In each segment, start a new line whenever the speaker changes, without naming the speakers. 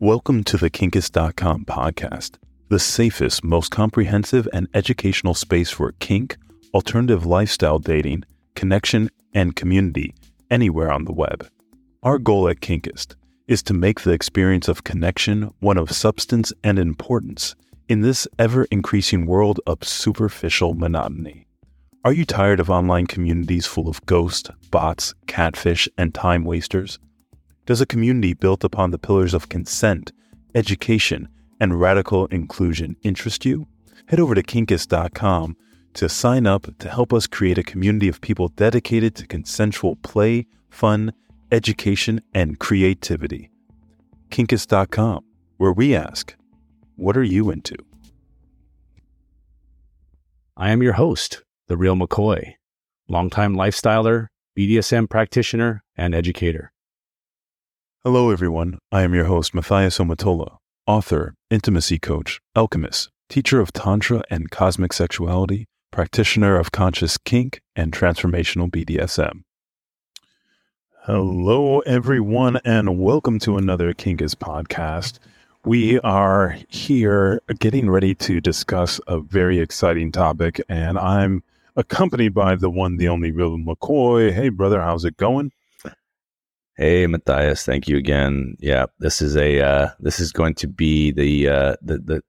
Welcome to the Kinkist.com podcast, the safest, most comprehensive, and educational space for kink, alternative lifestyle dating, connection, and community anywhere on the web. Our goal at Kinkist is to make the experience of connection one of substance and importance in this ever increasing world of superficial monotony. Are you tired of online communities full of ghosts, bots, catfish, and time wasters? Does a community built upon the pillars of consent, education, and radical inclusion interest you? Head over to kinkist.com to sign up to help us create a community of people dedicated to consensual play, fun, education, and creativity. Kinkist.com, where we ask, what are you into?
I am your host, The Real McCoy, longtime lifestyler, BDSM practitioner, and educator.
Hello, everyone. I am your host, Matthias Omatola, author, intimacy coach, alchemist, teacher of Tantra and cosmic sexuality, practitioner of conscious kink and transformational BDSM. Hello, everyone, and welcome to another Kinkist podcast. We are here getting ready to discuss a very exciting topic, and I'm accompanied by the one, the only real McCoy. Hey, brother, how's it going?
Hey, Matthias, thank you again. Yeah, this is a uh, this is going to be the uh, the the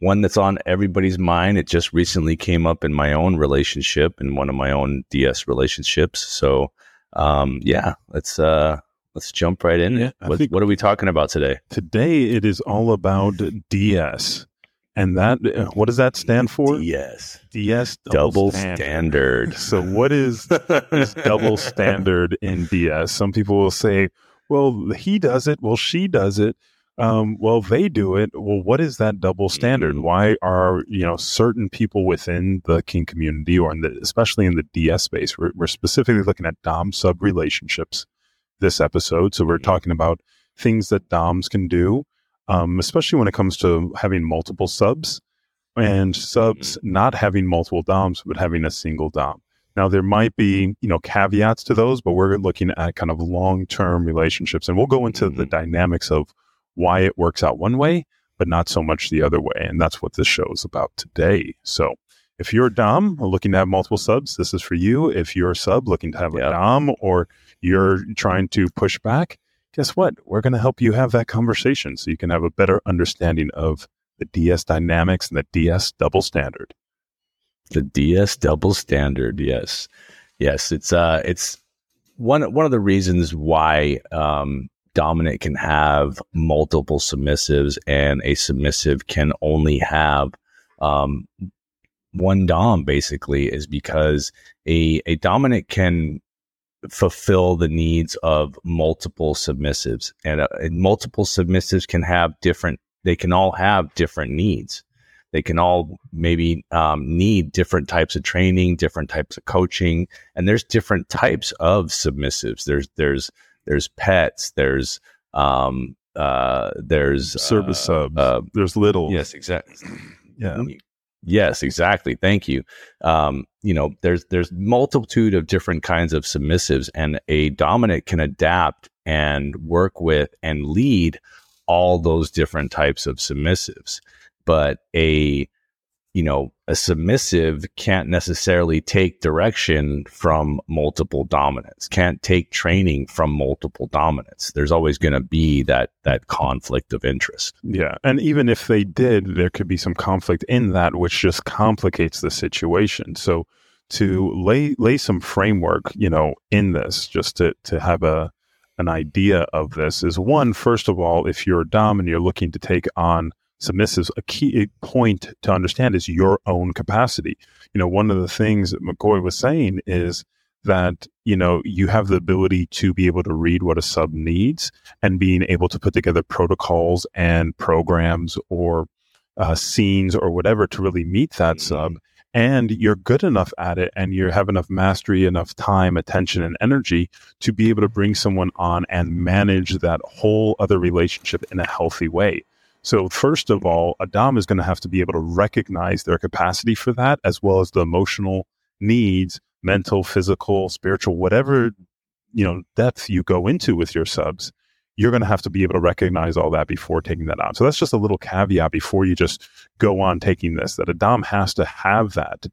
one that's on everybody's mind. It just recently came up in my own relationship, in one of my own DS relationships. So, um, yeah, let's uh, let's jump right in. Yeah, what, what are we talking about today?
Today, it is all about DS. And that, uh, what does that stand for?
DS.
DS
double, double standard. standard.
So, what is this double standard in DS? Some people will say, well, he does it. Well, she does it. Um, well, they do it. Well, what is that double standard? Mm-hmm. Why are you know certain people within the kink community, or in the, especially in the DS space, we're, we're specifically looking at dom sub relationships this episode. So we're mm-hmm. talking about things that DOMs can do um, especially when it comes to having multiple subs and subs mm-hmm. not having multiple DOMs, but having a single DOM. Now there might be, you know, caveats to those, but we're looking at kind of long-term relationships, and we'll go into the mm-hmm. dynamics of why it works out one way, but not so much the other way, and that's what this show is about today. So, if you're a Dom looking to have multiple subs, this is for you. If you're a sub looking to have a Dom, or you're trying to push back, guess what? We're going to help you have that conversation so you can have a better understanding of the DS dynamics and the DS double standard.
The DS double standard, yes, yes. It's uh, it's one one of the reasons why um, dominant can have multiple submissives and a submissive can only have um, one dom. Basically, is because a a dominant can fulfill the needs of multiple submissives. And, uh, and, multiple submissives can have different they can all have different needs. They can all maybe um, need different types of training different types of coaching and there's different types of submissives. There's there's there's pets there's um uh there's
service uh, subs. uh, there's little
yes exactly. Yeah Yes, exactly. Thank you. Um, you know, there's there's multitude of different kinds of submissives, and a dominant can adapt and work with and lead all those different types of submissives. But a you know, a submissive can't necessarily take direction from multiple dominants, can't take training from multiple dominants. There's always going to be that that conflict of interest.
Yeah, and even if they did, there could be some conflict in that which just complicates the situation. So to lay lay some framework, you know, in this just to to have a an idea of this is one first of all, if you're a dom and you're looking to take on submissives, a key point to understand is your own capacity. You know, one of the things that McCoy was saying is that, you know, you have the ability to be able to read what a sub needs and being able to put together protocols and programs or uh, scenes or whatever to really meet that mm-hmm. sub. And you're good enough at it and you have enough mastery, enough time, attention, and energy to be able to bring someone on and manage that whole other relationship in a healthy way. So, first of all, a Dom is going to have to be able to recognize their capacity for that, as well as the emotional needs, mental, physical, spiritual, whatever you know depth you go into with your subs. you're going to have to be able to recognize all that before taking that on. So that's just a little caveat before you just go on taking this that a Dom has to have that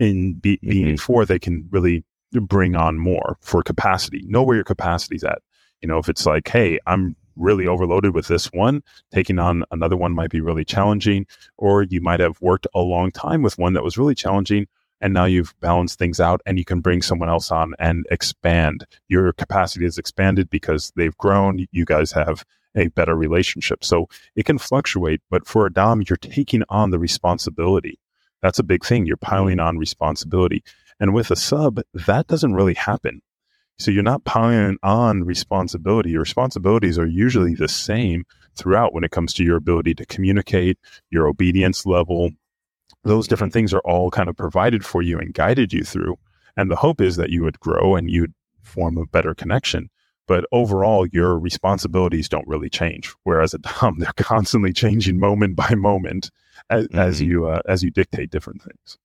in be, mm-hmm. being before they can really bring on more for capacity. Know where your capacity's at. You know, if it's like, hey, I'm really overloaded with this one, taking on another one might be really challenging, or you might have worked a long time with one that was really challenging and now you've balanced things out and you can bring someone else on and expand. Your capacity is expanded because they've grown. You guys have a better relationship. So it can fluctuate but for a dom you're taking on the responsibility. That's a big thing. You're piling on responsibility. And with a sub that doesn't really happen so you're not piling on responsibility your responsibilities are usually the same throughout when it comes to your ability to communicate your obedience level those different things are all kind of provided for you and guided you through. And the hope is that you would grow and you'd form a better connection. But overall, your responsibilities don't really change. Whereas a Dom, they're constantly changing moment by moment as, mm-hmm. as you uh, as you dictate different things.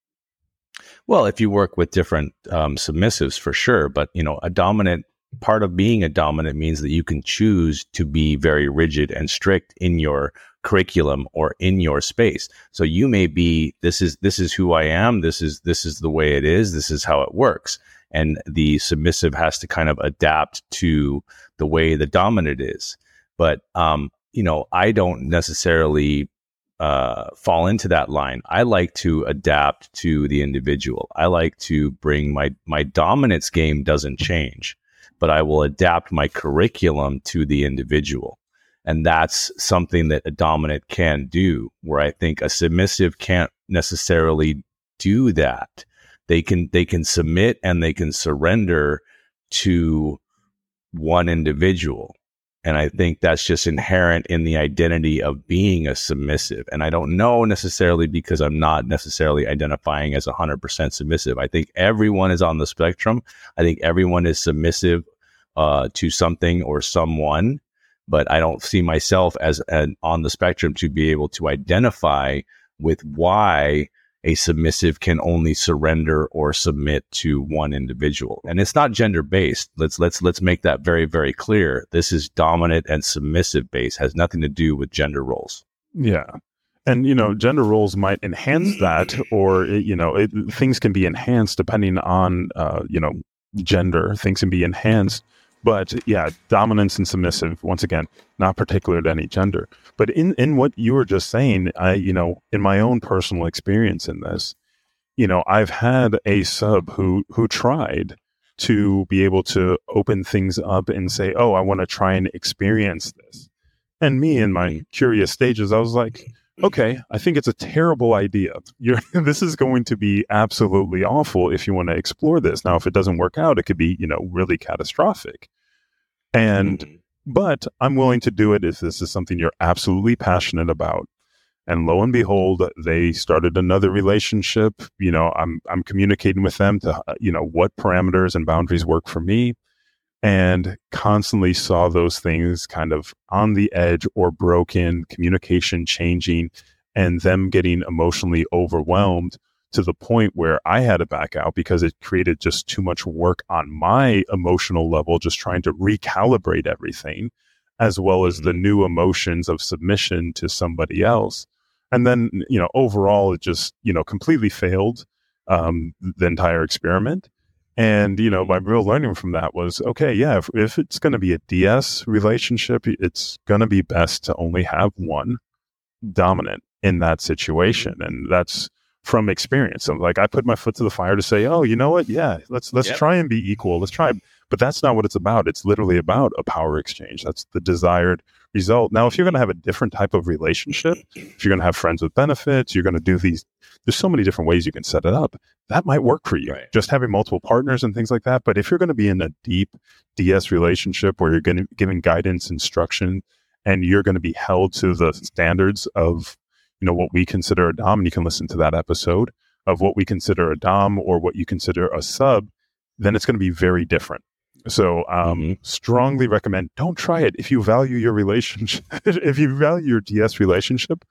Well, if you work with different um, submissives, for sure. But you know, a dominant part of being a dominant means that you can choose to be very rigid and strict in your curriculum or in your space. So you may be this is this is who I am, this is this is the way it is, this is how it works. And the submissive has to kind of adapt to the way the dominant is. But um, you know, I don't necessarily uh, fall into that line. I like to adapt to the individual. I like to bring my my dominance game doesn't change, but I will adapt my curriculum to the individual. And that's something that a dominant can do, where I think a submissive can't necessarily do that. They can, they can submit and they can surrender to one individual. And I think that's just inherent in the identity of being a submissive. And I don't know necessarily because I'm not necessarily identifying as 100% submissive. I think everyone is on the spectrum. I think everyone is submissive uh, to something or someone but I don't see myself as an, on the spectrum to be able to identify with why a submissive can only surrender or submit to one individual. And it's not gender based. Let's let's let's make that very very clear. This is dominant and submissive based has nothing to do with gender roles.
Yeah. And you know, gender roles might enhance that or you know, it, things can be enhanced depending on uh, you know, gender. Things can be enhanced but yeah, dominance and submissive, once again, not particular to any gender. But in, in what you were just saying, I, you know, in my own personal experience in this, you know, I've had a sub who who tried to be able to open things up and say, "Oh, I want to try and experience this." And me in my curious stages, I was like, "Okay, I think it's a terrible idea. You're, this is going to be absolutely awful if you want to explore this. Now, if it doesn't work out, it could be, you know, really catastrophic." And, mm-hmm. but I'm willing to do it if this is something you're absolutely passionate about. And lo and behold, they started another relationship. You know, I'm, I'm communicating with them to, uh, you know, what parameters and boundaries work for me and constantly saw those things kind of on the edge or broken, communication changing, and them getting emotionally overwhelmed to the point where I had to back out because it created just too much work on my emotional level, just trying to recalibrate everything, as well as the mm-hmm. new emotions of submission to somebody else. And then, you know, overall, it just, you know, completely failed um, the entire experiment. And, you know, my real learning from that was okay, yeah, if, if it's going to be a DS relationship, it's going to be best to only have one dominant in that situation. And that's, from experience. So like I put my foot to the fire to say, oh, you know what? Yeah, let's let's yep. try and be equal. Let's try. But that's not what it's about. It's literally about a power exchange. That's the desired result. Now, if you're going to have a different type of relationship, if you're going to have friends with benefits, you're going to do these. There's so many different ways you can set it up. That might work for you. Right. Just having multiple partners and things like that. But if you're going to be in a deep DS relationship where you're going to giving guidance, instruction, and you're going to be held to the standards of you know what we consider a dom and you can listen to that episode of what we consider a dom or what you consider a sub then it's going to be very different so um, mm-hmm. strongly recommend don't try it if you value your relationship if you value your ds relationship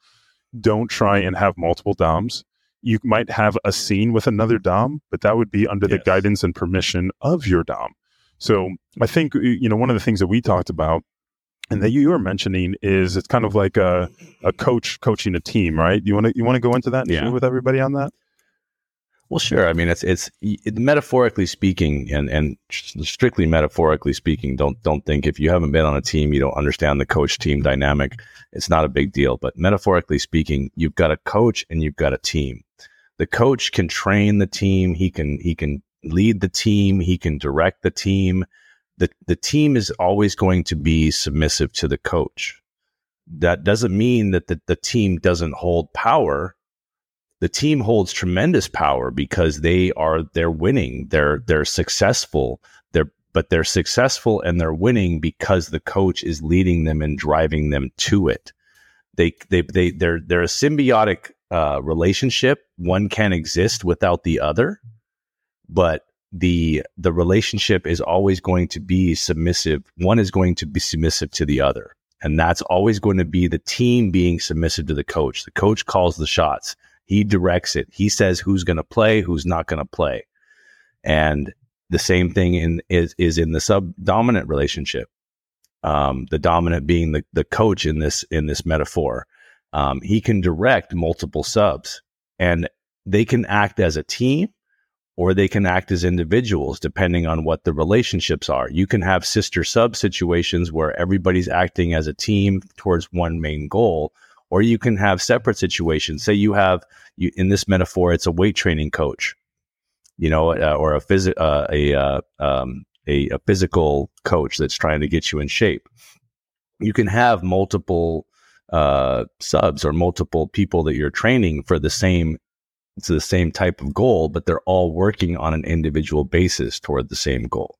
don't try and have multiple doms you might have a scene with another dom but that would be under yes. the guidance and permission of your dom so i think you know one of the things that we talked about and that you were mentioning is it's kind of like a, a coach coaching a team, right? You want to you want to go into that and yeah. with everybody on that?
Well, sure. I mean, it's it's it, metaphorically speaking, and and strictly metaphorically speaking. Don't don't think if you haven't been on a team, you don't understand the coach team dynamic. It's not a big deal. But metaphorically speaking, you've got a coach and you've got a team. The coach can train the team. He can he can lead the team. He can direct the team. the The team is always going to be submissive to the coach. That doesn't mean that the, the team doesn't hold power the team holds tremendous power because they are they're winning. They're they're successful. They're but they're successful and they're winning because the coach is leading them and driving them to it. They they they they're they're a symbiotic uh, relationship. One can exist without the other. But the the relationship is always going to be submissive. One is going to be submissive to the other. And that's always going to be the team being submissive to the coach. The coach calls the shots he directs it. He says who's going to play, who's not going to play. And the same thing in is is in the sub dominant relationship. Um, the dominant being the, the coach in this in this metaphor. Um, he can direct multiple subs and they can act as a team or they can act as individuals depending on what the relationships are. You can have sister sub situations where everybody's acting as a team towards one main goal, or you can have separate situations. Say you have you, in this metaphor, it's a weight training coach, you know, uh, or a, phys- uh, a, uh, um, a, a physical coach that's trying to get you in shape. You can have multiple uh, subs or multiple people that you're training for the same it's the same type of goal, but they're all working on an individual basis toward the same goal.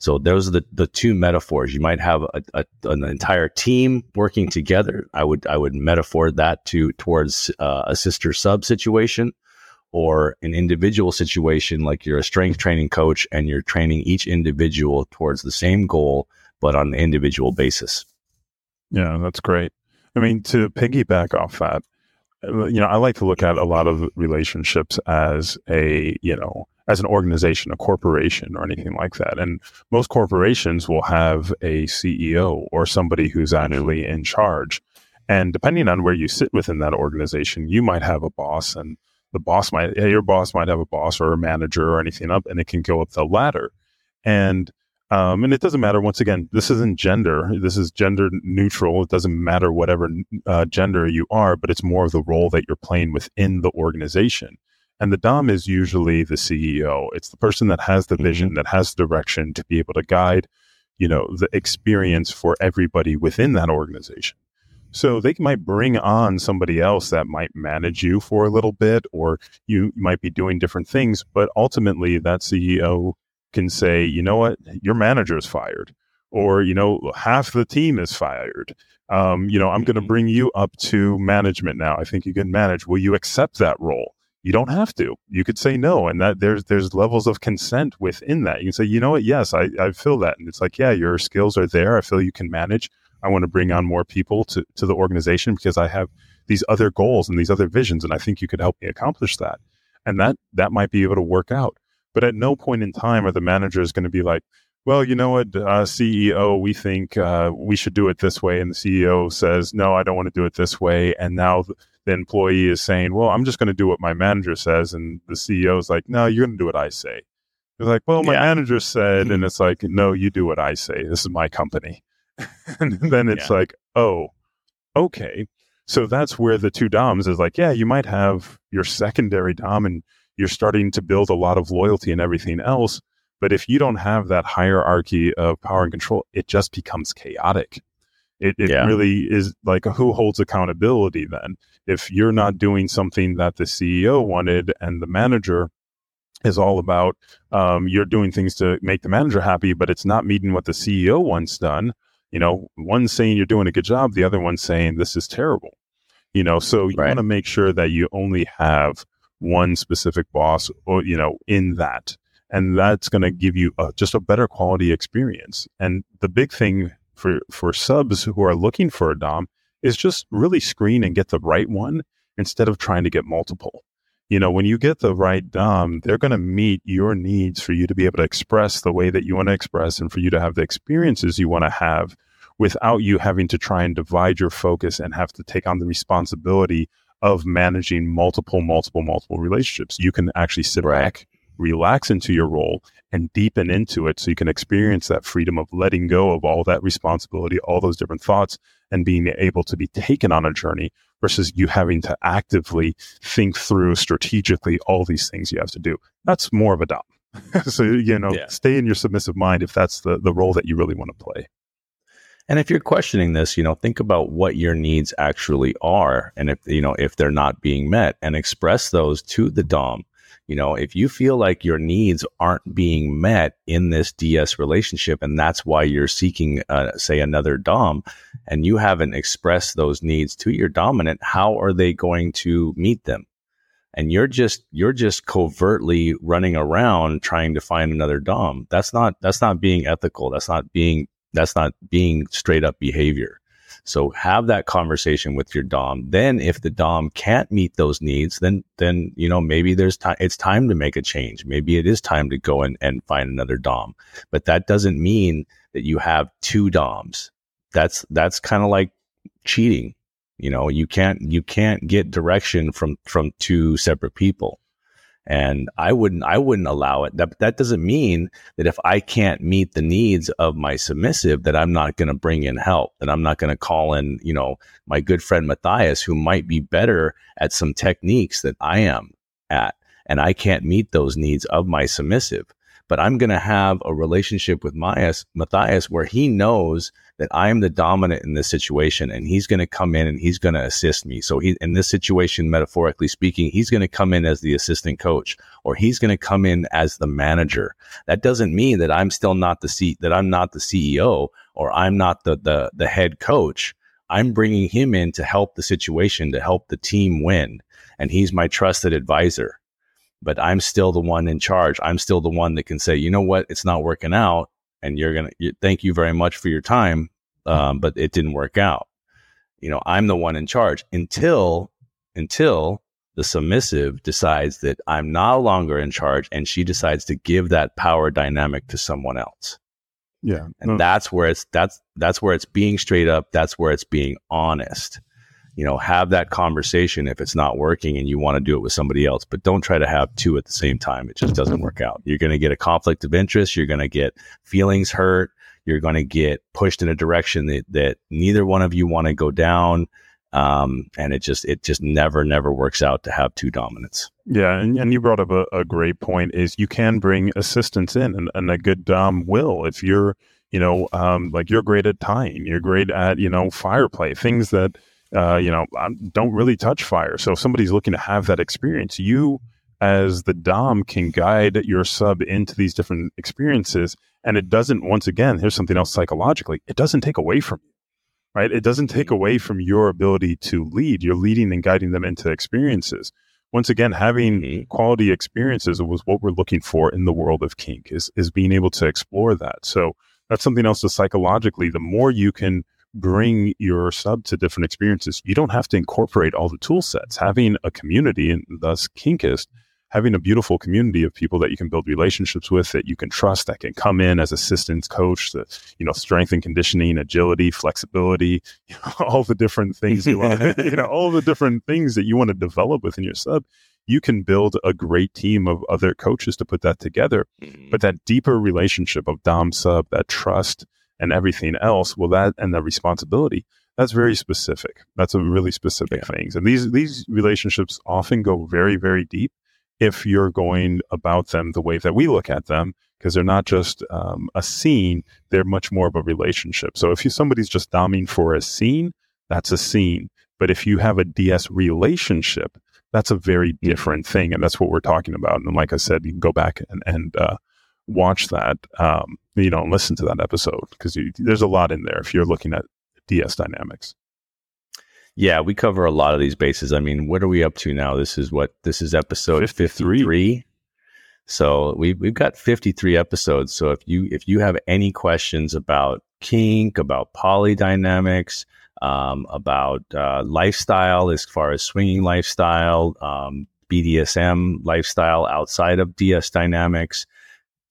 So those are the, the two metaphors. You might have a, a, an entire team working together. I would I would metaphor that to towards uh, a sister sub situation, or an individual situation like you're a strength training coach and you're training each individual towards the same goal, but on an individual basis.
Yeah, that's great. I mean, to piggyback off that, uh, you know, I like to look at a lot of relationships as a you know as an organization, a corporation, or anything like that. And most corporations will have a CEO or somebody who's actually in charge. And depending on where you sit within that organization, you might have a boss, and the boss might, your boss might have a boss or a manager or anything up, and it can go up the ladder. And um, and it doesn't matter. Once again, this isn't gender. This is gender neutral. It doesn't matter whatever uh, gender you are, but it's more of the role that you're playing within the organization. And the Dom is usually the CEO. It's the person that has the vision, mm-hmm. that has direction to be able to guide, you know, the experience for everybody within that organization. So they might bring on somebody else that might manage you for a little bit, or you might be doing different things. But ultimately, that CEO can say, you know what, your manager is fired, or, you know, half the team is fired. Um, you know, I'm going to mm-hmm. bring you up to management now. I think you can manage. Will you accept that role? You don't have to. You could say no, and that there's there's levels of consent within that. You can say, you know what, yes, I, I feel that, and it's like, yeah, your skills are there. I feel you can manage. I want to bring on more people to to the organization because I have these other goals and these other visions, and I think you could help me accomplish that. And that that might be able to work out. But at no point in time are the managers going to be like, well, you know what, uh, CEO, we think uh, we should do it this way, and the CEO says, no, I don't want to do it this way, and now the employee is saying, well, I'm just going to do what my manager says. And the CEO is like, no, you're going to do what I say. It's like, well, my yeah. manager said, and it's like, no, you do what I say. This is my company. and then it's yeah. like, oh, okay. So that's where the two DOMs is like, yeah, you might have your secondary DOM and you're starting to build a lot of loyalty and everything else. But if you don't have that hierarchy of power and control, it just becomes chaotic. It, it yeah. really is like who holds accountability then? If you're not doing something that the CEO wanted and the manager is all about, um, you're doing things to make the manager happy, but it's not meeting what the CEO wants done. You know, one saying you're doing a good job, the other one saying this is terrible. You know, so you right. want to make sure that you only have one specific boss, or you know, in that, and that's going to give you a, just a better quality experience. And the big thing for for subs who are looking for a dom is just really screen and get the right one instead of trying to get multiple. You know, when you get the right dom, they're going to meet your needs for you to be able to express the way that you want to express and for you to have the experiences you want to have without you having to try and divide your focus and have to take on the responsibility of managing multiple, multiple, multiple relationships. You can actually sit right. back, relax into your role, and deepen into it so you can experience that freedom of letting go of all that responsibility, all those different thoughts, and being able to be taken on a journey versus you having to actively think through strategically all these things you have to do. That's more of a dom. so, you know, yeah. stay in your submissive mind if that's the, the role that you really want to play.
And if you're questioning this, you know, think about what your needs actually are. And if, you know, if they're not being met and express those to the Dom. You know, if you feel like your needs aren't being met in this DS relationship, and that's why you're seeking, uh, say, another Dom, and you haven't expressed those needs to your dominant, how are they going to meet them? and you're just you're just covertly running around trying to find another dom that's not that's not being ethical that's not being that's not being straight up behavior. So have that conversation with your dom. Then if the dom can't meet those needs, then then you know maybe there's time it's time to make a change. Maybe it is time to go and, and find another dom. But that doesn't mean that you have two doms. That's that's kind of like cheating. You know, you can't you can't get direction from from two separate people and I wouldn't I wouldn't allow it. That that doesn't mean that if I can't meet the needs of my submissive, that I'm not going to bring in help. That I'm not going to call in, you know, my good friend Matthias, who might be better at some techniques that I am at, and I can't meet those needs of my submissive but I'm going to have a relationship with Matthias, Matthias where he knows that I am the dominant in this situation and he's going to come in and he's going to assist me. So he, in this situation, metaphorically speaking, he's going to come in as the assistant coach or he's going to come in as the manager. That doesn't mean that I'm still not the C, that I'm not the CEO or I'm not the, the, the head coach. I'm bringing him in to help the situation, to help the team win. And he's my trusted advisor but I'm still the one in charge. I'm still the one that can say, you know what, it's not working out, and you're gonna you, thank you very much for your time, um, but it didn't work out. You know, I'm the one in charge until until the submissive decides that I'm no longer in charge, and she decides to give that power dynamic to someone else.
Yeah,
and no. that's where it's that's that's where it's being straight up. That's where it's being honest you know, have that conversation if it's not working and you want to do it with somebody else, but don't try to have two at the same time. It just doesn't work out. You're going to get a conflict of interest. You're going to get feelings hurt. You're going to get pushed in a direction that, that neither one of you want to go down. Um, and it just, it just never, never works out to have two dominants.
Yeah. And, and you brought up a, a great point is you can bring assistance in and, and a good Dom will, if you're, you know, um, like you're great at tying, you're great at, you know, fire play, things that, uh, you know, don't really touch fire. So if somebody's looking to have that experience, you as the Dom can guide your sub into these different experiences. And it doesn't, once again, here's something else psychologically, it doesn't take away from you, right? It doesn't take away from your ability to lead. You're leading and guiding them into experiences. Once again, having mm-hmm. quality experiences was what we're looking for in the world of kink is, is being able to explore that. So that's something else that psychologically, the more you can bring your sub to different experiences. You don't have to incorporate all the tool sets. Having a community, and thus Kinkist, having a beautiful community of people that you can build relationships with, that you can trust, that can come in as assistance coach, the you know strength and conditioning, agility, flexibility, you know, all the different things you want, you know, all the different things that you want to develop within your sub. You can build a great team of other coaches to put that together. Mm-hmm. But that deeper relationship of Dom sub, that trust, and everything else, well, that and the responsibility, that's very specific. That's a really specific yeah. things. And these these relationships often go very, very deep if you're going about them the way that we look at them, because they're not just um, a scene; they're much more of a relationship. So if you somebody's just doming for a scene, that's a scene. But if you have a DS relationship, that's a very different thing, and that's what we're talking about. And like I said, you can go back and and uh, watch that, um, you know, listen to that episode because there's a lot in there if you're looking at DS dynamics.
Yeah, we cover a lot of these bases. I mean, what are we up to now? This is what this is episode 53. 53. So we've we've got 53 episodes. So if you if you have any questions about kink, about polydynamics, um, about uh, lifestyle as far as swinging lifestyle, um, BDSM lifestyle outside of DS dynamics,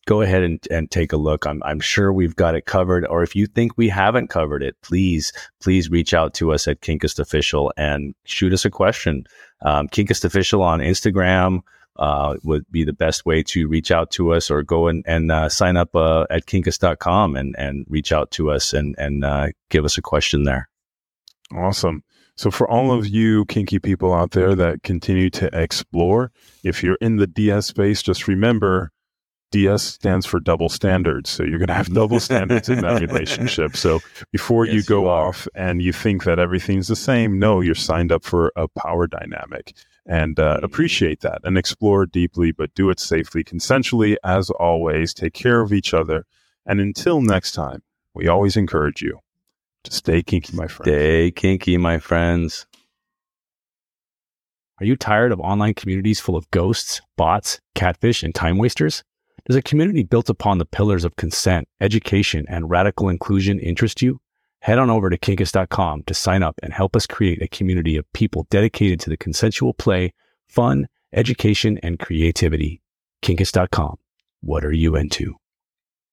go ahead and, and take a look. I'm, I'm sure we've got it covered. Or if you think we haven't covered it, please, please reach out to us at Kinkist Official and shoot us a question. Um, Kinkist Official on Instagram uh, would be the best way to reach out to us or go and, and uh, sign up uh, at kinkist.com and, and reach out to us and, and uh, give us a question there.
Awesome. So, for all of you kinky people out there that continue to explore, if you're in the DS space, just remember DS stands for double standards. So, you're going to have double standards in that relationship. So, before yes, you go you off and you think that everything's the same, no, you're signed up for a power dynamic and uh, mm-hmm. appreciate that and explore deeply, but do it safely, consensually, as always. Take care of each other. And until next time, we always encourage you to stay kinky, my friends.
Stay kinky, my friends.
Are you tired of online communities full of ghosts, bots, catfish, and time wasters? Does a community built upon the pillars of consent, education, and radical inclusion interest you? Head on over to kinkist.com to sign up and help us create a community of people dedicated to the consensual play, fun, education, and creativity. Kinkist.com. What are you into?